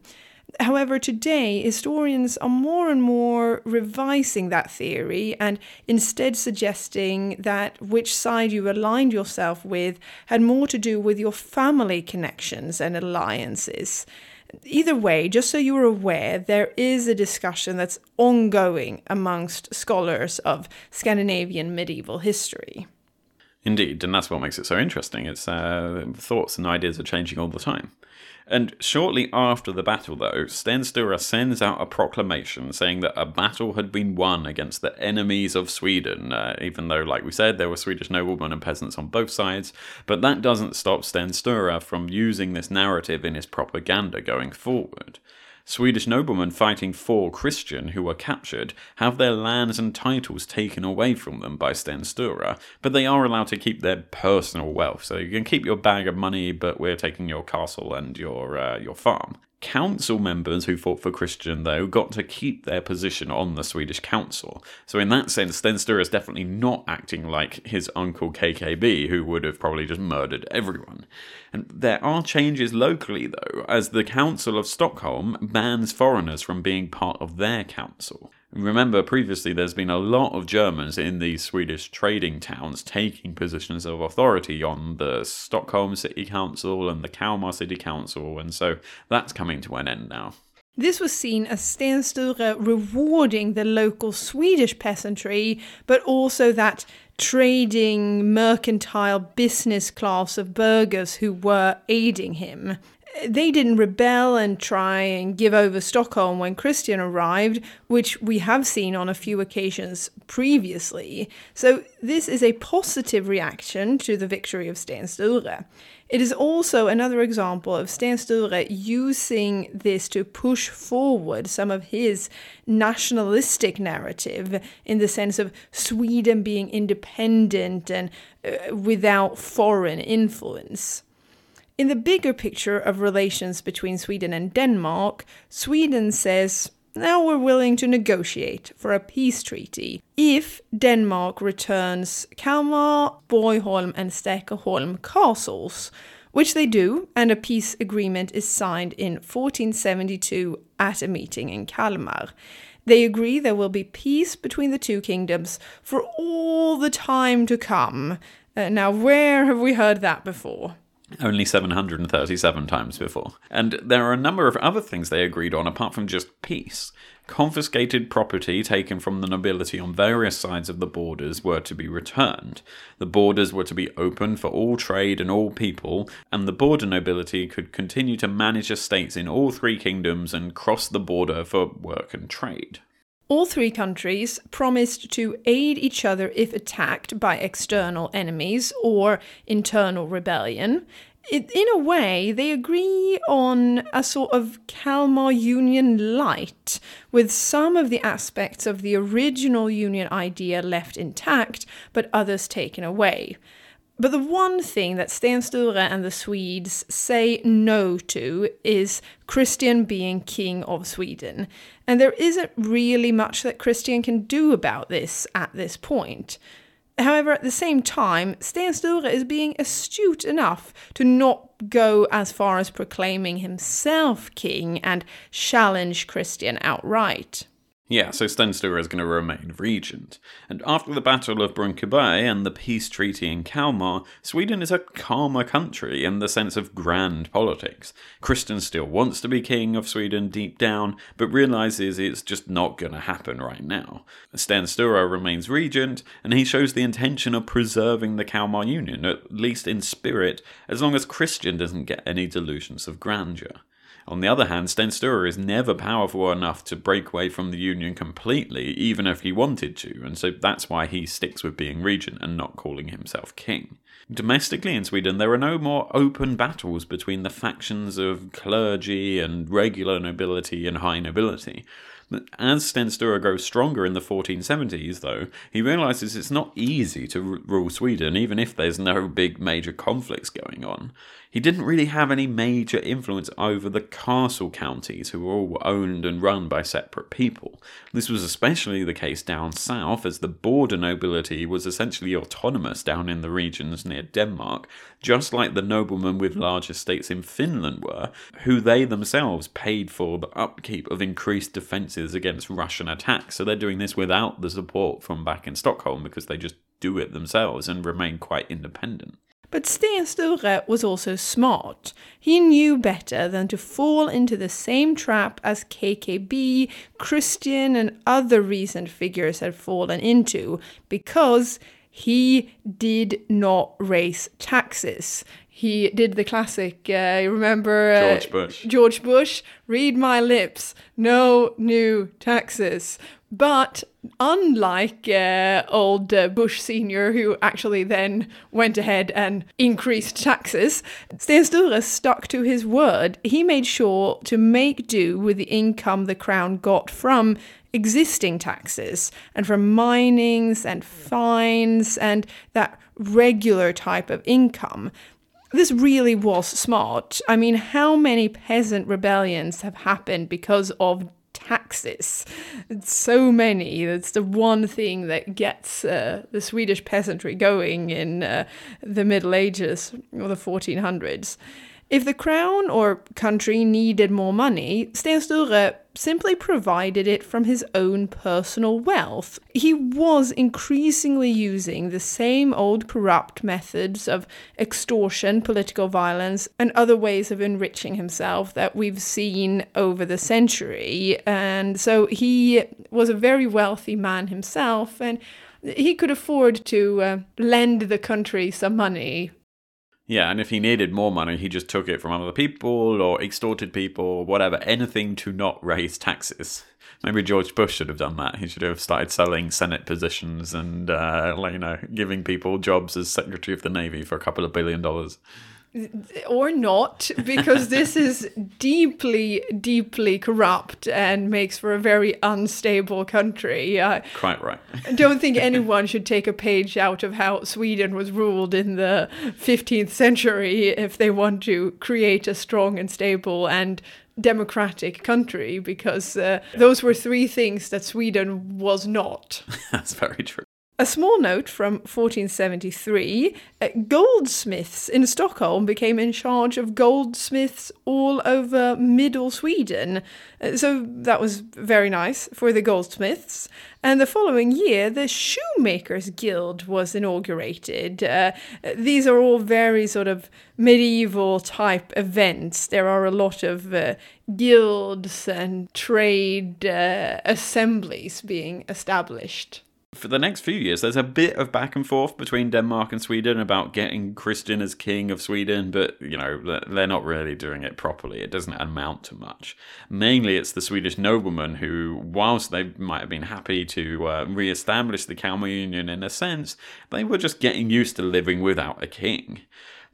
Speaker 2: However, today, historians are more and more revising that theory and instead suggesting that which side you aligned yourself with had more to do with your family connections and alliances. Either way, just so you're aware, there is a discussion that's ongoing amongst scholars of Scandinavian medieval history.
Speaker 1: Indeed, and that's what makes it so interesting. It's uh, thoughts and ideas are changing all the time. And shortly after the battle, though, Sten Sture sends out a proclamation saying that a battle had been won against the enemies of Sweden, uh, even though, like we said, there were Swedish noblemen and peasants on both sides. But that doesn't stop Sten Sture from using this narrative in his propaganda going forward. Swedish noblemen fighting for Christian who were captured have their lands and titles taken away from them by Sten Sture, but they are allowed to keep their personal wealth. So you can keep your bag of money, but we're taking your castle and your uh, your farm. Council members who fought for Christian, though, got to keep their position on the Swedish council. So, in that sense, Sten Sture is definitely not acting like his uncle KKB, who would have probably just murdered everyone. And there are changes locally, though, as the Council of Stockholm bans foreigners from being part of their council. Remember, previously there's been a lot of Germans in these Swedish trading towns taking positions of authority on the Stockholm City Council and the Kalmar City Council, and so that's coming to an end now.
Speaker 2: This was seen as Sten Sture rewarding the local Swedish peasantry, but also that trading mercantile business class of burghers who were aiding him they didn't rebel and try and give over Stockholm when Christian arrived, which we have seen on a few occasions previously. So, this is a positive reaction to the victory of Sten Sture. It is also another example of Sten Sture using this to push forward some of his nationalistic narrative in the sense of Sweden being independent and uh, without foreign influence. In the bigger picture of relations between Sweden and Denmark, Sweden says, now we're willing to negotiate for a peace treaty if Denmark returns Kalmar, Borgholm, and Stakkerholm castles, which they do, and a peace agreement is signed in 1472 at a meeting in Kalmar. They agree there will be peace between the two kingdoms for all the time to come. Uh, now, where have we heard that before?
Speaker 1: Only 737 times before. And there are a number of other things they agreed on apart from just peace. Confiscated property taken from the nobility on various sides of the borders were to be returned. The borders were to be open for all trade and all people, and the border nobility could continue to manage estates in all three kingdoms and cross the border for work and trade.
Speaker 2: All three countries promised to aid each other if attacked by external enemies or internal rebellion. in a way, they agree on a sort of Kalmar Union light, with some of the aspects of the original Union idea left intact, but others taken away. But the one thing that Sten Sture and the Swedes say no to is Christian being king of Sweden. And there isn't really much that Christian can do about this at this point. However, at the same time, Sten Sture is being astute enough to not go as far as proclaiming himself king and challenge Christian outright.
Speaker 1: Yeah, so Sten Sture is going to remain regent. And after the Battle of Brunkeberg and the peace treaty in Kalmar, Sweden is a calmer country in the sense of grand politics. Christian still wants to be king of Sweden deep down, but realizes it's just not going to happen right now. Sten Sture remains regent, and he shows the intention of preserving the Kalmar Union, at least in spirit, as long as Christian doesn't get any delusions of grandeur. On the other hand, Sten Sture is never powerful enough to break away from the Union completely, even if he wanted to, and so that's why he sticks with being regent and not calling himself king. Domestically in Sweden, there are no more open battles between the factions of clergy and regular nobility and high nobility. As Sten Sture grows stronger in the 1470s, though, he realizes it's not easy to r- rule Sweden, even if there's no big major conflicts going on. He didn't really have any major influence over the castle counties, who were all owned and run by separate people. This was especially the case down south, as the border nobility was essentially autonomous down in the regions near Denmark, just like the noblemen with large estates in Finland were, who they themselves paid for the upkeep of increased defences against Russian attacks. So they're doing this without the support from back in Stockholm because they just do it themselves and remain quite independent.
Speaker 2: But Sten Sture was also smart. He knew better than to fall into the same trap as KKB, Christian, and other recent figures had fallen into, because he did not raise taxes. He did the classic, uh, you remember uh,
Speaker 1: George Bush.
Speaker 2: George Bush, read my lips, no new taxes. But unlike uh, old uh, Bush Sr., who actually then went ahead and increased taxes, Sten Sture stuck to his word. He made sure to make do with the income the crown got from existing taxes and from minings and fines and that regular type of income. This really was smart. I mean, how many peasant rebellions have happened because of taxes. It's so many. It's the one thing that gets uh, the Swedish peasantry going in uh, the Middle Ages or the 1400s. If the crown or country needed more money, Sten Sture simply provided it from his own personal wealth. He was increasingly using the same old corrupt methods of extortion, political violence, and other ways of enriching himself that we've seen over the century. And so he was a very wealthy man himself, and he could afford to uh, lend the country some money
Speaker 1: yeah, and if he needed more money, he just took it from other people or extorted people or whatever, anything to not raise taxes. Maybe George Bush should have done that. He should have started selling Senate positions and, uh, you know, giving people jobs as Secretary of the Navy for a couple of billion dollars
Speaker 2: or not, because this is deeply, deeply corrupt and makes for a very unstable country.
Speaker 1: Uh, Quite right.
Speaker 2: I don't think anyone should take a page out of how Sweden was ruled in the 15th century if they want to create a strong and stable and democratic country, because uh, those were three things that Sweden was not.
Speaker 1: That's very true.
Speaker 2: A small note from 1473 uh, goldsmiths in Stockholm became in charge of goldsmiths all over middle Sweden. Uh, so that was very nice for the goldsmiths. And the following year, the Shoemakers Guild was inaugurated. Uh, these are all very sort of medieval type events. There are a lot of uh, guilds and trade uh, assemblies being established
Speaker 1: for the next few years, there's a bit of back and forth between Denmark and Sweden about getting Christian as king of Sweden, but you know they're not really doing it properly. It doesn't amount to much. Mainly, it's the Swedish noblemen who, whilst they might have been happy to uh, re-establish the Kalmar Union in a sense, they were just getting used to living without a king.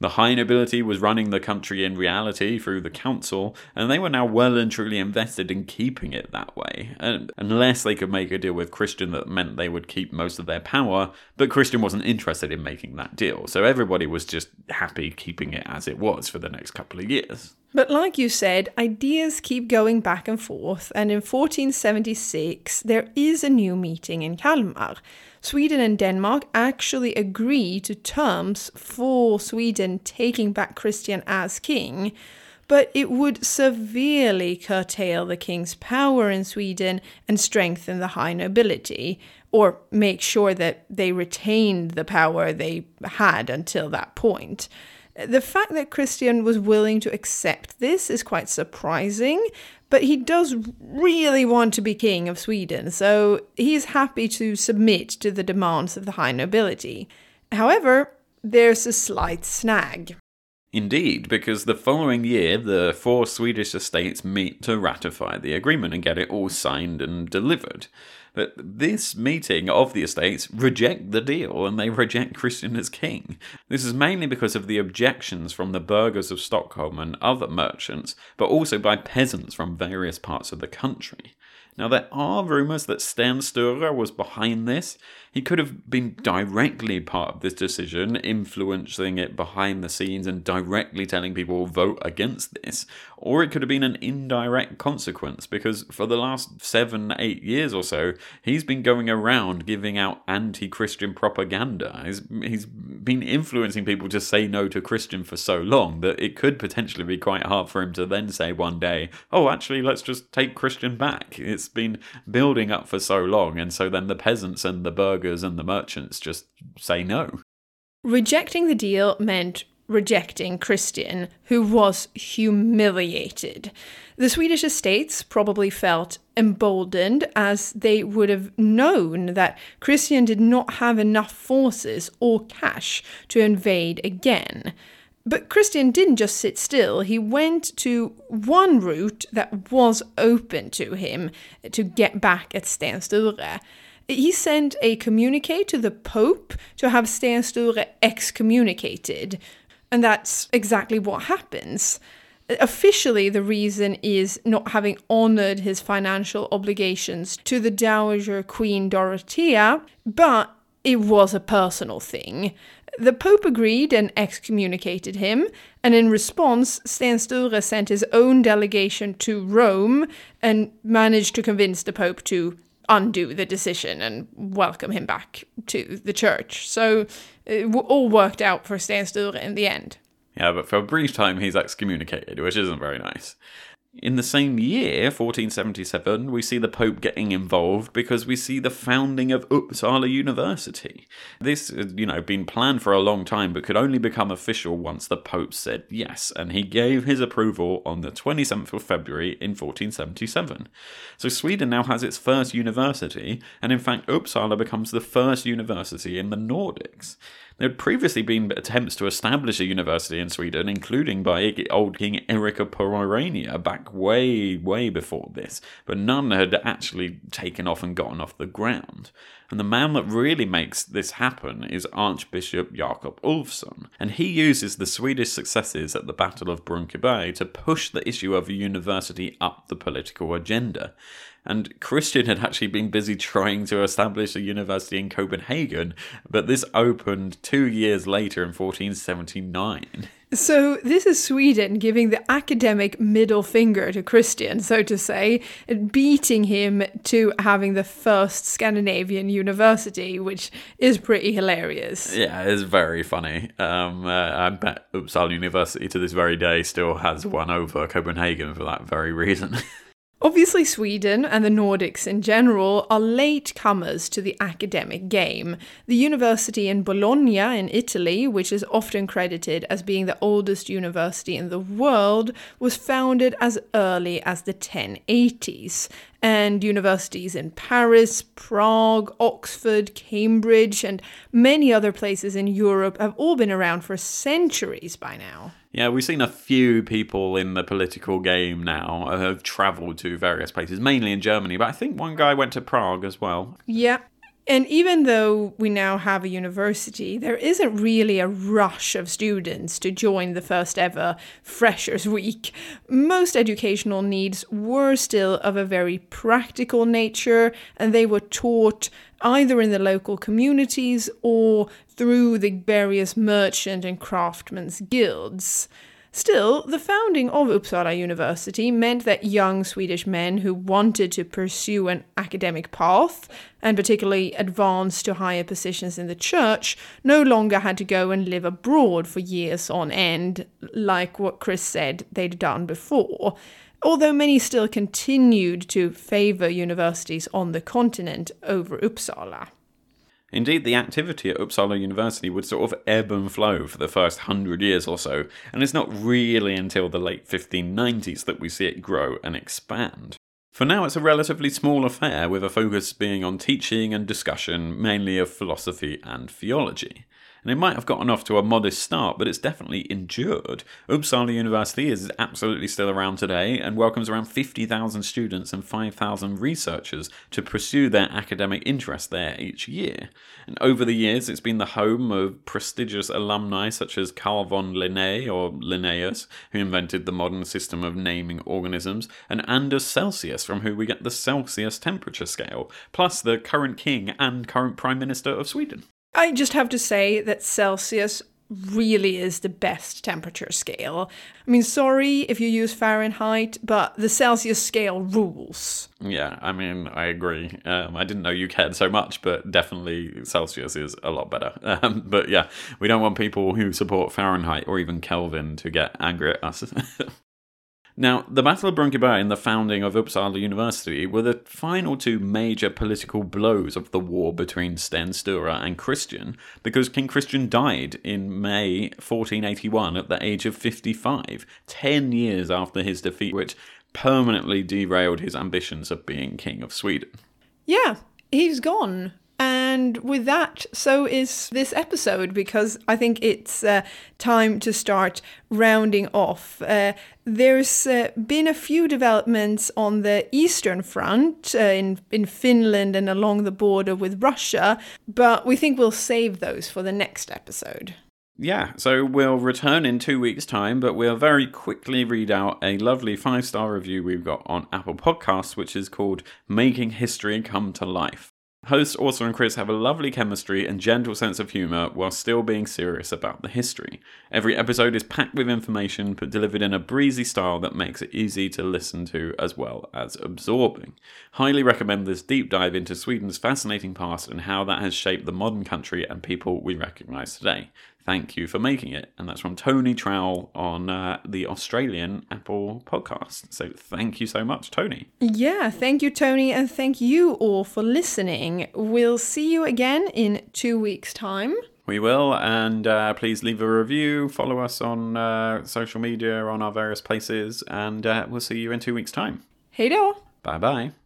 Speaker 1: The high nobility was running the country in reality through the council, and they were now well and truly invested in keeping it that way. And unless they could make a deal with Christian that meant they would keep most of their power, but Christian wasn't interested in making that deal. So everybody was just happy keeping it as it was for the next couple of years.
Speaker 2: But like you said, ideas keep going back and forth, and in 1476 there is a new meeting in Kalmar. Sweden and Denmark actually agree to terms for Sweden taking back Christian as king, but it would severely curtail the king's power in Sweden and strengthen the high nobility, or make sure that they retained the power they had until that point. The fact that Christian was willing to accept this is quite surprising, but he does really want to be king of Sweden, so he's happy to submit to the demands of the high nobility. However, there's a slight snag.
Speaker 1: Indeed, because the following year, the four Swedish estates meet to ratify the agreement and get it all signed and delivered. But this meeting of the estates reject the deal and they reject Christian as king. This is mainly because of the objections from the burghers of Stockholm and other merchants, but also by peasants from various parts of the country. Now, there are rumours that Sten Sture was behind this. He could have been directly part of this decision, influencing it behind the scenes and directly telling people vote against this. Or it could have been an indirect consequence, because for the last seven, eight years or so, he's been going around giving out anti Christian propaganda. He's, he's been influencing people to say no to Christian for so long that it could potentially be quite hard for him to then say one day, oh, actually, let's just take Christian back. It's been building up for so long, and so then the peasants and the burghers and the merchants just say no.
Speaker 2: Rejecting the deal meant rejecting Christian, who was humiliated. The Swedish estates probably felt emboldened as they would have known that Christian did not have enough forces or cash to invade again. But Christian didn't just sit still, he went to one route that was open to him to get back at Sten Sture. He sent a communique to the Pope to have Sten Sture excommunicated. And that's exactly what happens. Officially, the reason is not having honored his financial obligations to the Dowager Queen Dorothea, but it was a personal thing. The Pope agreed and excommunicated him, and in response, Sten Sture sent his own delegation to Rome and managed to convince the Pope to undo the decision and welcome him back to the church. So it all worked out for Sten Sture in the end.
Speaker 1: Yeah, but for a brief time he's excommunicated, which isn't very nice. In the same year, 1477, we see the Pope getting involved because we see the founding of Uppsala University. This had, you know, been planned for a long time but could only become official once the Pope said yes, and he gave his approval on the 27th of February in 1477. So Sweden now has its first university, and in fact, Uppsala becomes the first university in the Nordics. There had previously been attempts to establish a university in Sweden, including by old King Erik of Pomerania back way, way before this, but none had actually taken off and gotten off the ground. And the man that really makes this happen is Archbishop Jakob Ulfsson, and he uses the Swedish successes at the Battle of Brunkeberg to push the issue of a university up the political agenda. And Christian had actually been busy trying to establish a university in Copenhagen, but this opened two years later in 1479.
Speaker 2: So, this is Sweden giving the academic middle finger to Christian, so to say, and beating him to having the first Scandinavian university, which is pretty hilarious.
Speaker 1: Yeah, it's very funny. Um, uh, I bet Uppsala University to this very day still has won over Copenhagen for that very reason.
Speaker 2: Obviously, Sweden and the Nordics in general are late comers to the academic game. The university in Bologna in Italy, which is often credited as being the oldest university in the world, was founded as early as the 1080s. And universities in Paris, Prague, Oxford, Cambridge, and many other places in Europe have all been around for centuries by now.
Speaker 1: Yeah, we've seen a few people in the political game now uh, have travelled to various places, mainly in Germany, but I think one guy went to Prague as well.
Speaker 2: Yeah. And even though we now have a university, there isn't really a rush of students to join the first ever Freshers Week. Most educational needs were still of a very practical nature, and they were taught either in the local communities or through the various merchant and craftsmen's guilds. Still, the founding of Uppsala University meant that young Swedish men who wanted to pursue an academic path, and particularly advance to higher positions in the church, no longer had to go and live abroad for years on end, like what Chris said they'd done before. Although many still continued to favour universities on the continent over Uppsala.
Speaker 1: Indeed, the activity at Uppsala University would sort of ebb and flow for the first hundred years or so, and it's not really until the late 1590s that we see it grow and expand. For now, it's a relatively small affair, with a focus being on teaching and discussion, mainly of philosophy and theology and it might have gotten off to a modest start, but it's definitely endured. Uppsala University is absolutely still around today and welcomes around 50,000 students and 5,000 researchers to pursue their academic interest there each year. And over the years, it's been the home of prestigious alumni such as Carl von Linné or Linnaeus, who invented the modern system of naming organisms, and Anders Celsius, from who we get the Celsius temperature scale, plus the current king and current prime minister of Sweden.
Speaker 2: I just have to say that Celsius really is the best temperature scale. I mean, sorry if you use Fahrenheit, but the Celsius scale rules.
Speaker 1: Yeah, I mean, I agree. Um, I didn't know you cared so much, but definitely Celsius is a lot better. Um, but yeah, we don't want people who support Fahrenheit or even Kelvin to get angry at us. Now, the Battle of Brunkeberg and the founding of Uppsala University were the final two major political blows of the war between Sten Sture and Christian, because King Christian died in May 1481 at the age of 55, 10 years after his defeat, which permanently derailed his ambitions of being King of Sweden.
Speaker 2: Yeah, he's gone. And with that, so is this episode because I think it's uh, time to start rounding off. Uh, there's uh, been a few developments on the Eastern Front uh, in, in Finland and along the border with Russia, but we think we'll save those for the next episode.
Speaker 1: Yeah, so we'll return in two weeks' time, but we'll very quickly read out a lovely five star review we've got on Apple Podcasts, which is called Making History Come to Life. Hosts Åsa and Chris have a lovely chemistry and gentle sense of humour while still being serious about the history. Every episode is packed with information but delivered in a breezy style that makes it easy to listen to as well as absorbing. Highly recommend this deep dive into Sweden's fascinating past and how that has shaped the modern country and people we recognise today. Thank you for making it. And that's from Tony Trowell on uh, the Australian Apple podcast. So thank you so much, Tony.
Speaker 2: Yeah, thank you, Tony. And thank you all for listening. We'll see you again in two weeks' time.
Speaker 1: We will, and uh, please leave a review, follow us on uh, social media, on our various places, and uh, we'll see you in two weeks' time.
Speaker 2: Hey då!
Speaker 1: Bye bye.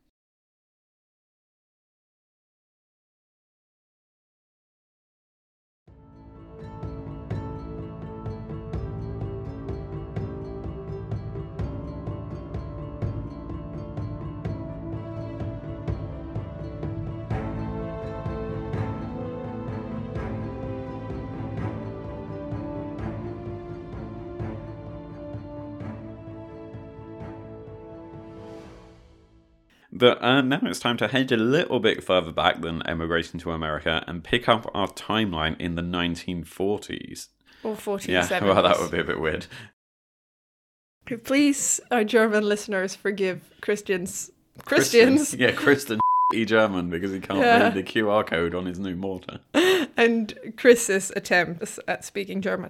Speaker 1: But uh, now it's time to head a little bit further back than emigration to America and pick up our timeline in the 1940s.
Speaker 2: Or 40s.
Speaker 1: Yeah, well, that would be a bit weird.
Speaker 2: Please, our German listeners, forgive Christians. Christians.
Speaker 1: Christian, yeah, Christian German because he can't
Speaker 2: Yeah.
Speaker 1: read the QR code on his new mortar.
Speaker 2: and Chris's attempts at speaking German.